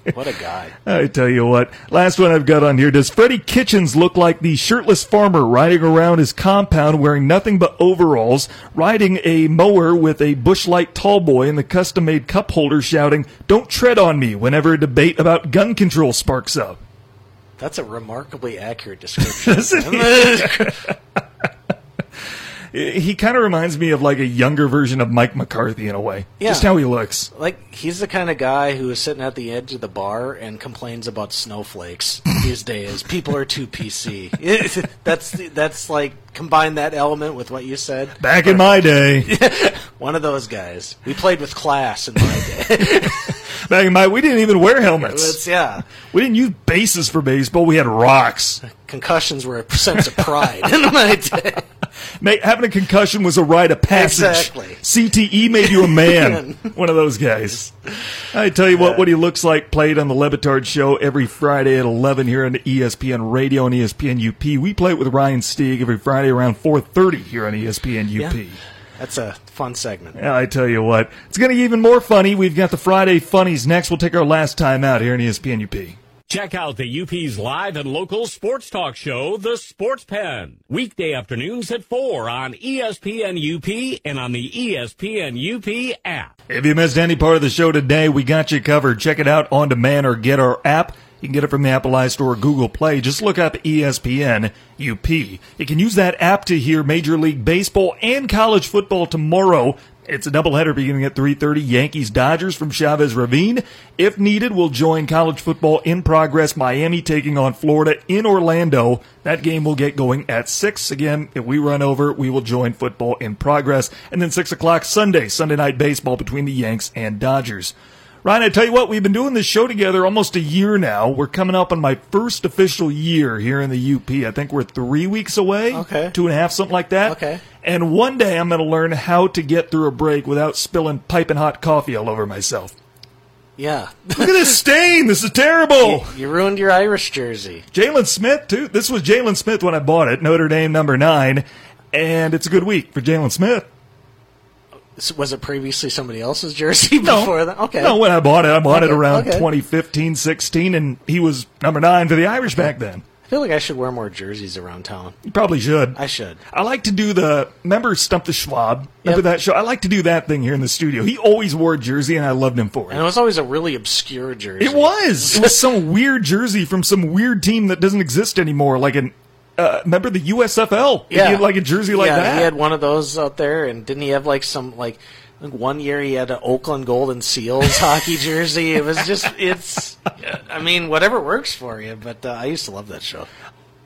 what a guy. I tell you what, last one I've got on here. Does Freddie Kitchens look like the shirtless farmer riding around his compound wearing nothing but overalls, riding a mower with a Busch Light tall boy in the custom made cup holder shouting, Don't tread on me whenever a debate about gun control sparks up? That's a remarkably accurate description. He kind of reminds me of like a younger version of Mike McCarthy in a way. Yeah. Just how he looks. like he's the kind of guy who is sitting at the edge of the bar and complains about snowflakes these days. People are too PC. that's that's like combine that element with what you said. Back in my day, One of those guys. We played with class in my day. back in my, we didn't even wear helmets. It's, yeah, We didn't use bases for baseball. We had rocks. concussions were a sense of pride in my day. Having a concussion was a rite of passage. Exactly. CTE made you a man. One of those guys. I tell you what, what he looks like played on the Le Batard Show every Friday at 11 here on ESPN Radio and ESPN UP. We play it with Ryan Stieg every Friday around 4.30 here on ESPN UP. Yeah. That's a fun segment. Yeah, I tell you what, it's going to get even more funny. We've got the Friday funnies next. We'll take our last time out here on ESPN UP. Check out the UP's live and local sports talk show, The Sports Pen. Weekday afternoons at 4 on ESPN UP and on the ESPN UP app. If you missed any part of the show today, we got you covered. Check it out on demand or get our app. You can get it from the Apple iStore or Google Play. Just look up ESPN UP. You can use that app to hear Major League Baseball and college football tomorrow. It's a doubleheader beginning at 3:30. Yankees Dodgers from Chavez Ravine. If needed, we'll join college football in progress. Miami taking on Florida in Orlando. That game will get going at six. Again, if we run over, we will join football in progress. And then six o'clock Sunday, Sunday night baseball between the Yanks and Dodgers. Ryan, I tell you what, we've been doing this show together almost a year now. We're coming up on my first official year here in the UP. I think we're three weeks away. Okay. Two and a half, something like that. Okay. And one day I'm going to learn how to get through a break without spilling piping hot coffee all over myself. Yeah. Look at this stain. This is terrible. you ruined your Irish jersey. Jaylon Smith, too. This was Jaylon Smith when I bought it, Notre Dame number nine. And it's a good week for Jaylon Smith. Was it previously somebody else's jersey before that? Okay. No, when I bought it, I bought it around okay. 2015, 16, and he was number nine for the Irish back then. I feel like I should wear more jerseys around town. You probably should. I should. I like to do the remember Stump the Schwab. Remember Yep. that show? I like to do that thing here in the studio. He always wore a jersey, and I loved him for it. And it was always a really obscure jersey. It was. It was some weird jersey from some weird team that doesn't exist anymore. Like an uh, remember the USFL? He had like a jersey like yeah, that. He had one of those out there, and didn't he have like some like? One year he had an Oakland Golden Seals hockey jersey. It was just it's. I mean, whatever works for you. But uh, I used to love that show.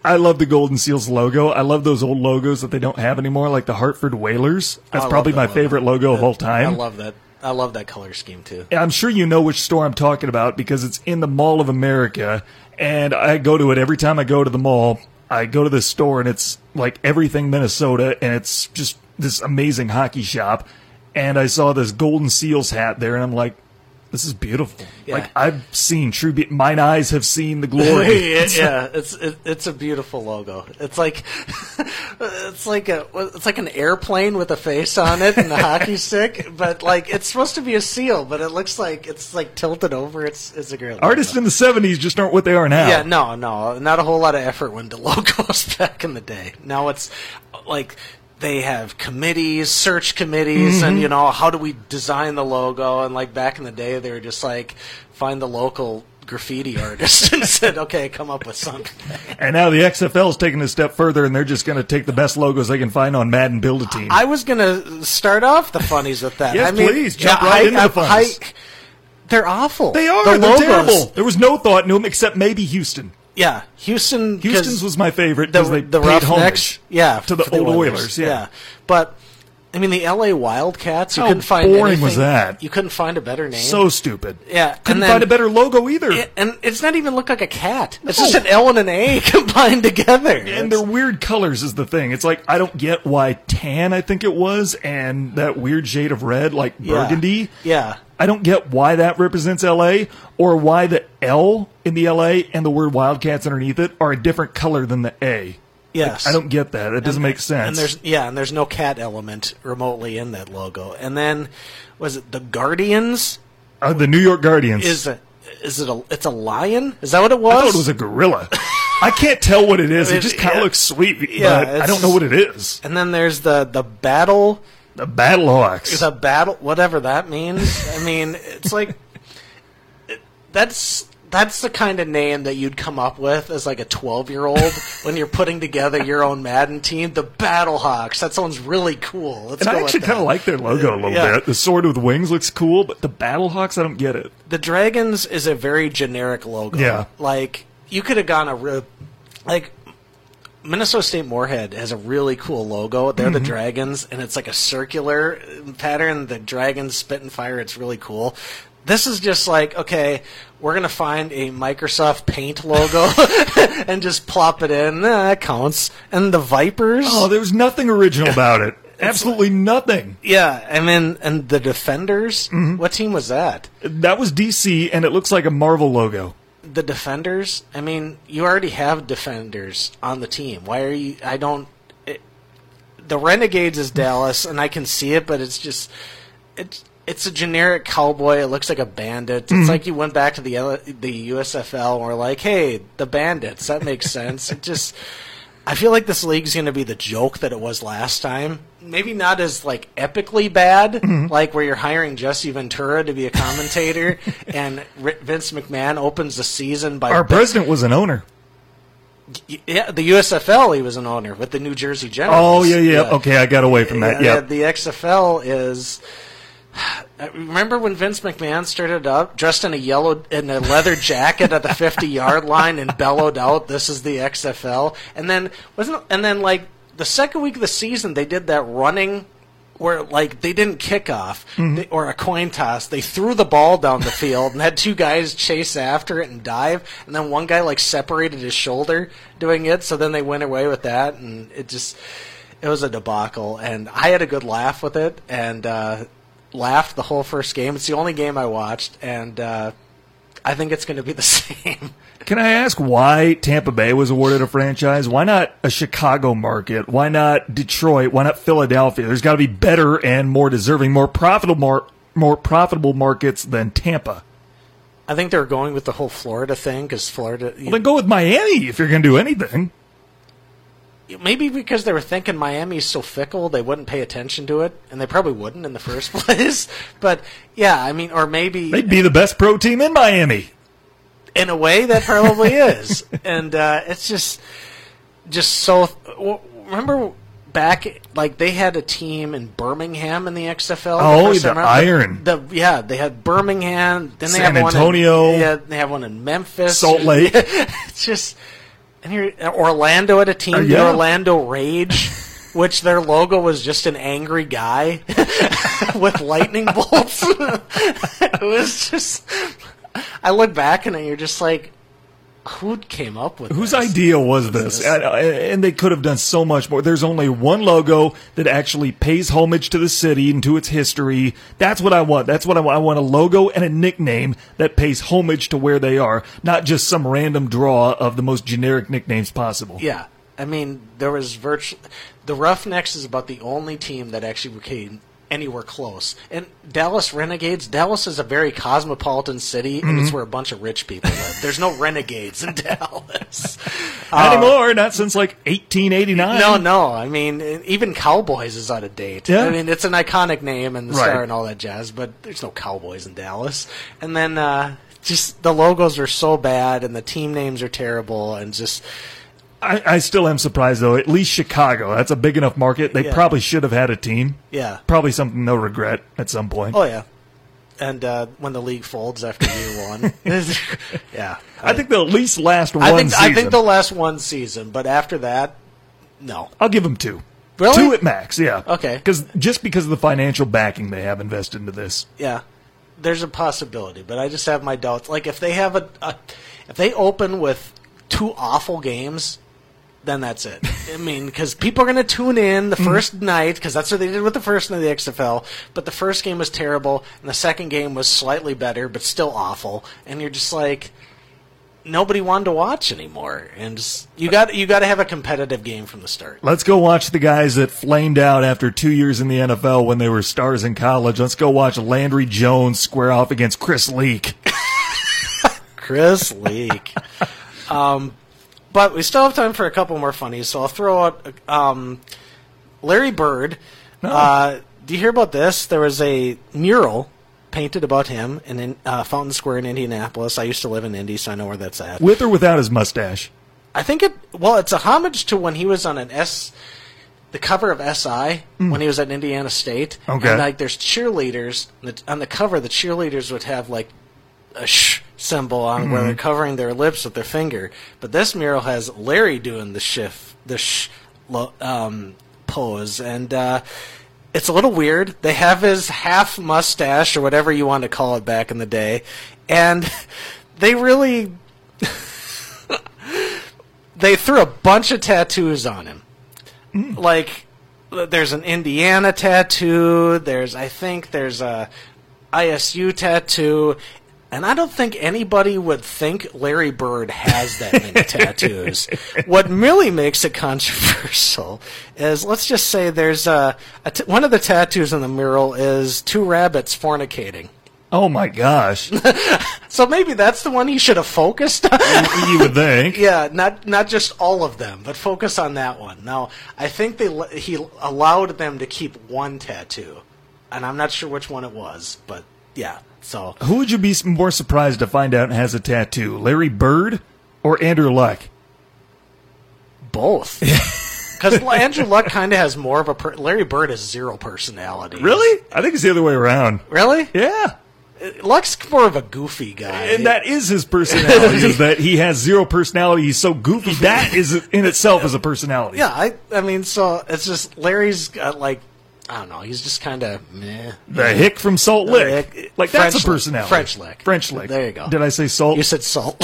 I love the Golden Seals logo. I love those old logos that they don't have anymore, like the Hartford Whalers. That's I love probably that my logo. favorite logo of all time. I love that. I love that color scheme too. I'm sure you know which store I'm talking about because it's in the Mall of America, and I go to it every time I go to the mall. I go to this store, and it's like everything Minnesota, and it's just this amazing hockey shop. And I saw this Golden Seals hat there, and I'm like, this is beautiful. Yeah. Like I've seen true. Be- mine eyes have seen the glory. yeah, yeah, it's it, it's a beautiful logo. It's like it's like a it's like an airplane with a face on it and a hockey stick, but like it's supposed to be a seal, but it looks like it's like tilted over. It's it's a great logo. Artists in the '70s just aren't what they are now. Yeah, no, no, not a whole lot of effort went to logos back in the day. Now it's like they have committees, search committees, and mm-hmm. you know how do we design the logo? And like back in the day, they were just like find the local graffiti artist and said, "Okay, come up with something." And now the XFL is taking a step further, and they're just going to take the best logos they can find on Madden Build a Team. I was gonna start off the funnies with that. Yes, I mean, please, jump yeah, right I- into the I- funnies. I- they're awful. they are. The they're logos- terrible. There was no thought into them except maybe Houston. Yeah, Houston. Houston's was my favorite the because they the paid homage. yeah, to the old Oilers, yeah. but I mean the L.A. Wildcats. You How couldn't find boring was that? You couldn't find a better name. So stupid. Yeah, couldn't then- find a better logo either. It- and it's not even look like a cat. It's just an L and an A combined together. and It's- their weird colors is the thing. It's like I don't get why tan, I think it was, and that weird shade of red, like yeah. burgundy. Yeah, I don't get why that represents LA or why the L in the LA and the word Wildcats underneath it are a different color than the A. yes. I don't get that. It doesn't make sense. And there's yeah, and there's no cat element remotely in that logo. And then was it the Guardians? Uh, the New York Guardians. Is a is it a it's a lion? Is that what it was? I thought it was a gorilla. I can't tell what it is. It It- just kind of yeah. looks sweet, Yeah, I don't know what it is. and then there's the the battle The Battlehawks. the battle whatever that means. I mean, it's like it- that's that's the kind of name that you'd come up with as like a 12 year old when you're putting together your own Madden team. The Battlehawks. That sounds really cool. Let's and I actually kind of like their logo a little Yeah. bit. The sword with wings looks cool, but the Battlehawks, I don't get it. the dragons is a very generic logo. Yeah. like you could have gone a real like Minnesota State Moorhead has a really cool logo. They're Mm-hmm. the dragons, and it's like a circular pattern. The dragons spit and fire. It's really cool. This is just like okay, we're gonna find a Microsoft Paint logo and just plop it in. Eh, that counts. And the Vipers. Oh, there was nothing original about it. Absolutely nothing. yeah, and then and the Defenders. Mm-hmm. What team was that? That was DC, and it looks like a Marvel logo. The defenders i mean you already have defenders on the team why are you i don't it, the renegades is dallas and i can see it but it's just it's it's a generic cowboy. It looks like a bandit. It's Mm-hmm. like you went back to the the USFL and were like, "Hey, the bandits." That makes sense. It just, I feel like this league's going to be the joke that it was last time. Maybe not as like epically bad, Mm-hmm. like where you're hiring Jesse Ventura to be a commentator, and Vince McMahon opens the season by Our president was an owner. yeah, the USFL he was an owner with the New Jersey Generals. Oh yeah, yeah. Okay, I got away from that. Yeah, Yeah. the XFL is. Remember when Vince McMahon started up dressed in a yellow in a leather jacket at the fifty yard line and bellowed out, "This is the XFL." And then wasn't and then like the second week of the season, they did that running where like they didn't kick off they, or a coin toss. They threw the ball down the field and had two guys chase after it and dive, and then one guy like separated his shoulder doing it. So then they went away with that, and it just it was a debacle. And I had a good laugh with it, and uh, laughed the whole first game. It's the only game I watched, and uh, I think it's going to be the same. Can I ask why Tampa Bay was awarded a franchise? Why not a Chicago market? Why not Detroit? Why not Philadelphia? There's got to be better and more deserving, more profitable, more, more profitable markets than Tampa. I think they're going with the whole Florida thing because Florida. Well, then go with Miami if you're going to do anything. Maybe because they were thinking Miami's so fickle, they wouldn't pay attention to it, and they probably wouldn't in the first place. But yeah, I mean, or maybe They'd be the best pro team in Miami. in a way that probably is, and uh, it's just just so. Remember back, like they had a team in Birmingham in the XFL. Oh, first the. Iron. The, yeah, they had Birmingham. Then they San have one Antonio. In, yeah, they have one in Memphis. Salt Lake. it's just and here Orlando had a team, Uh, the. Orlando Rage. Which their logo was just an angry guy with lightning bolts. it was just. I look back and you're just like, who came up with Whose this? idea was this? And, uh, and they could have done so much more. There's only one logo that actually pays homage to the city and to its history. That's what I want. That's what I want. I want a logo and a nickname that pays homage to where they are, not just some random draw of the most generic nicknames possible. Yeah, I mean there was virtual. The Roughnecks is about the only team that actually came anywhere close. And Dallas Renegades. Dallas is a very cosmopolitan city, and Mm-hmm. it's where a bunch of rich people live. There's no renegades in Dallas. Not anymore. Not since like 1889. No, no. I mean, even Cowboys is out of date. Yeah. I mean, it's an iconic name and the Right. star and all that jazz, but there's no Cowboys in Dallas. And then uh, just the logos are so bad and the team names are terrible and just I, I still am surprised though. At least Chicago. That's a big enough market. They Yeah. probably should have had a team. yeah. Probably something they'll regret at some point. Oh yeah. And uh, when the league folds after year one, yeah, I think they'll at least last one I think season. I think they'll last one season, but after that, no. I'll give them two. Really? Two at max, yeah. Okay. Because just because of the financial backing they have invested into this. Yeah, there's a possibility, but I just have my doubts. Like if they have a, a if they open with two awful games, then that's it. I mean, because people are going to tune in the Mm-hmm. first night because that's what they did with the first night of the XFL. But the first game was terrible, and the second game was slightly better, but still awful. And you're just like, nobody wanted to watch anymore. And just, you got you got to have a competitive game from the start. Let's go watch the guys that flamed out after two years in the NFL when they were stars in college. Let's go watch Landry Jones square off against Chris Leak. Chris Leak. um, but we still have time for a couple more funnies, so I'll throw out um, Larry Bird. Uh, do you hear about this? There was a mural painted about him in, uh, Fountain Square in Indianapolis. I used to live in Indy, so I know where that's at. With or without his mustache. I think it. Well, it's a homage to when he was on an S, the cover of SI when he was at Indiana State. Okay. And like, there's cheerleaders on the, on the cover. The cheerleaders would have like a sh symbol on where they're covering their lips with their finger. But this mural has Larry doing the shift, the sh um, pose, and uh, it's a little weird. They have his half mustache or whatever you want to call it back in the day, and they really they threw a bunch of tattoos on him. Like there's an Indiana tattoo, there's I think there's a ISU tattoo. And I don't think anybody would think Larry Bird has that many tattoos. What really makes it controversial is, let's just say there's a, a t- one of the tattoos on the mural is two rabbits fornicating. Oh my gosh. So maybe that's the one he should have focused on. you would think. yeah, not not just all of them, but focus on that one. Now, I think they he allowed them to keep one tattoo, and I'm not sure which one it was, but yeah. So Who would you be more surprised to find out has a tattoo? Larry Bird or Andrew Luck? both. Because Andrew Luck kind of has more of a per- Larry Bird has zero personality. Really? I think it's the other way around. Really? Yeah. Uh, Luck's more of a goofy guy. And that is his personality, is that he has zero personality. He's so goofy. That is in itself is a personality. yeah, I I mean, so it's just Larry's got like I don't know. He's just kind of meh. The hick from Salt Lick. Hick- like, that's French a personality. French Lick. French Lick. There you go. Did I say Salt? You said salt.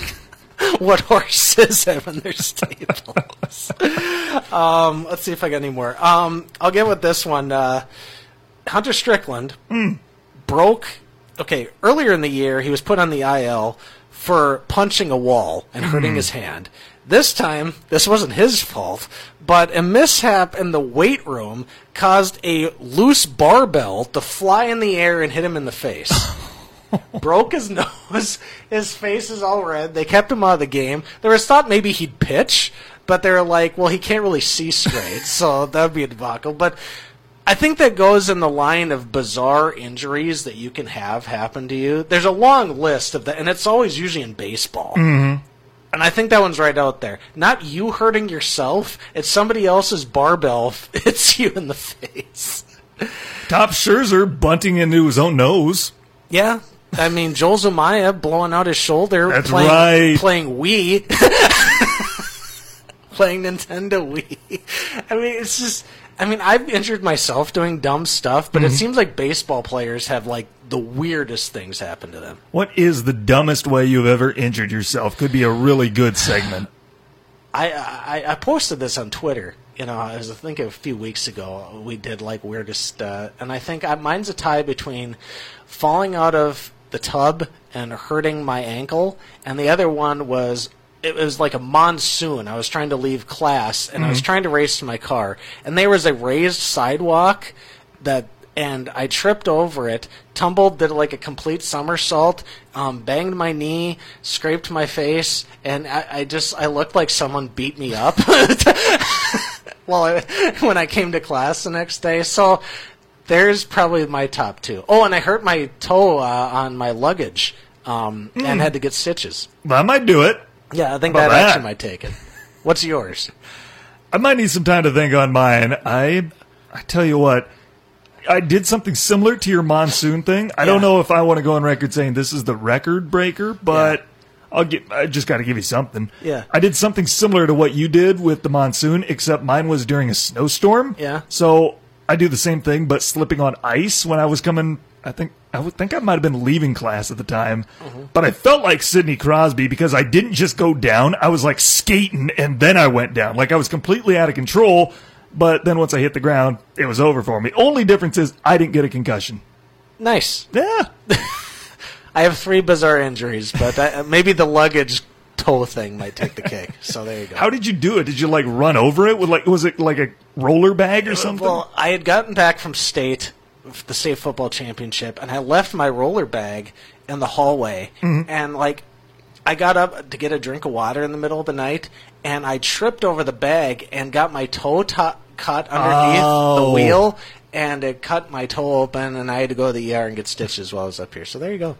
what horses have in their stables? um, let's see if I got any more. Um, I'll get with this one. Uh, Hunter Strickland broke. Okay, earlier in the year, he was put on the IL for punching a wall and hurting his hand. This time, this wasn't his fault, but a mishap in the weight room caused a loose barbell to fly in the air and hit him in the face broke his nose. His face is all red. They kept him out of the game. There was thought maybe he'd pitch, but they were like, well, he can't really see straight, so that would be a debacle. But I think that goes in the line of bizarre injuries that you can have happen to you. There's a long list of that, and it's always usually in baseball. Mm-hmm. And I think that one's right out there. Not you hurting yourself, it's somebody else's barbell hits you in the face. Top Scherzer bunting into his own nose. Yeah. I mean, Joel Zumaya blowing out his shoulder, That's playing, right. playing Wii, playing Nintendo Wii. I mean, it's just. I mean, I've injured myself doing dumb stuff, but it Mm-hmm. seems like baseball players have like the weirdest things happen to them. What is the dumbest way you've ever injured yourself? Could be a really good segment. I, I I posted this on Twitter. You know, I was I think a few weeks ago we did like weirdest, uh, and I think I, mine's a tie between falling out of the tub and hurting my ankle, and the other one was it was like a monsoon. I was trying to leave class, and I was trying to race to my car, and there was a raised sidewalk that and I tripped over it, tumbled, did like a complete somersault, um, banged my knee, scraped my face, and I, I just I looked like someone beat me up. well, I, when I came to class the next day, so there's probably my top two. Oh, and I hurt my toe uh, on my luggage um, and had to get stitches. I might do it. Yeah, I think that, that? action might take it. What's yours? I might need some time to think on mine. I I tell you what, I did something similar to your monsoon thing. I don't know if I want to go on record saying this is the record breaker, but I'll get I just got to give you something. Yeah. I did something similar to what you did with the monsoon, except mine was during a snowstorm. Yeah. So I do the same thing, but slipping on ice when I was coming. I think I would think I might have been leaving class at the time, but I felt like Sidney Crosby because I didn't just go down. I was like skating, and then I went down. Like I was completely out of control. But then once I hit the ground, it was over for me. Only difference is I didn't get a concussion. Nice. Yeah. I have three bizarre injuries, but I, uh, maybe the luggage toe thing might take the cake. So there you go. How did you do it? Did you like run over it with like was it like a roller bag or uh, something? Well, I had gotten back from state, the state football championship, and I left my roller bag in the hallway, Mm-hmm. and like. I got up to get a drink of water in the middle of the night, and I tripped over the bag and got my toe to- cut underneath Oh. the wheel, and it cut my toe open, and I had to go to the ER and get stitches while I was up here. So there you go.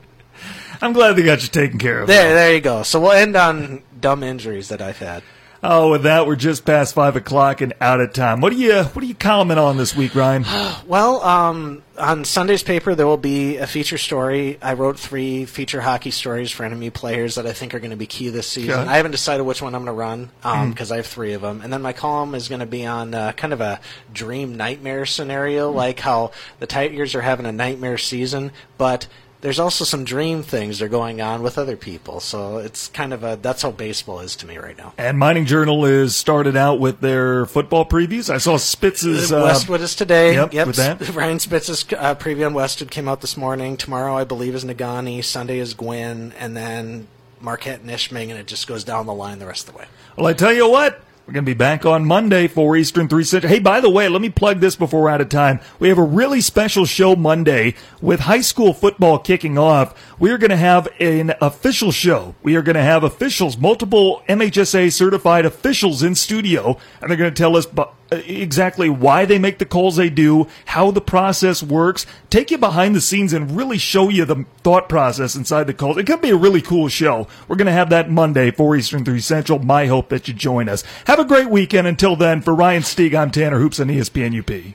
I'm glad they got you taken care of. There, there you go. So we'll end on dumb injuries that I've had. Oh, with that, we're just past five o'clock and out of time. What do you What do you comment on this week, Ryan? Well, um, on Sunday's paper, there will be a feature story. I wrote three feature hockey stories for enemy players that I think are going to be key this season. Okay. I haven't decided which one I'm going to run because I have three of them. And then my column is going to be on uh, kind of a dream nightmare scenario, like how the Tigers are having a nightmare season, but there's also some dream things that are going on with other people. So it's kind of a that's how baseball is to me right now. And Mining Journal is started out with their football previews. I saw Spitz's uh, Westwood is today. Yep, yep. with that. Ryan Spitz's uh, preview on Westwood came out this morning. Tomorrow, I believe, is Negaunee. Sunday is Gwinn, and then Marquette and Ishpeming, and it just goes down the line the rest of the way. Well, I tell you what, we're going to be back on Monday for Eastern 3 Central. Hey, by the way, let me plug this before we're out of time. We have a really special show Monday with high school football kicking off. We are going to have an official show. We are going to have officials, multiple MHSA certified officials in studio, and they're going to tell us bu- Uh, exactly why they make the calls they do, how the process works, take you behind the scenes and really show you the thought process inside the calls. It could be a really cool show. We're going to have that Monday for Eastern 3 Central. My hope that you join us. Have a great weekend. Until then, for Ryan Stieg, I'm Tanner Hoops on ESPN UP.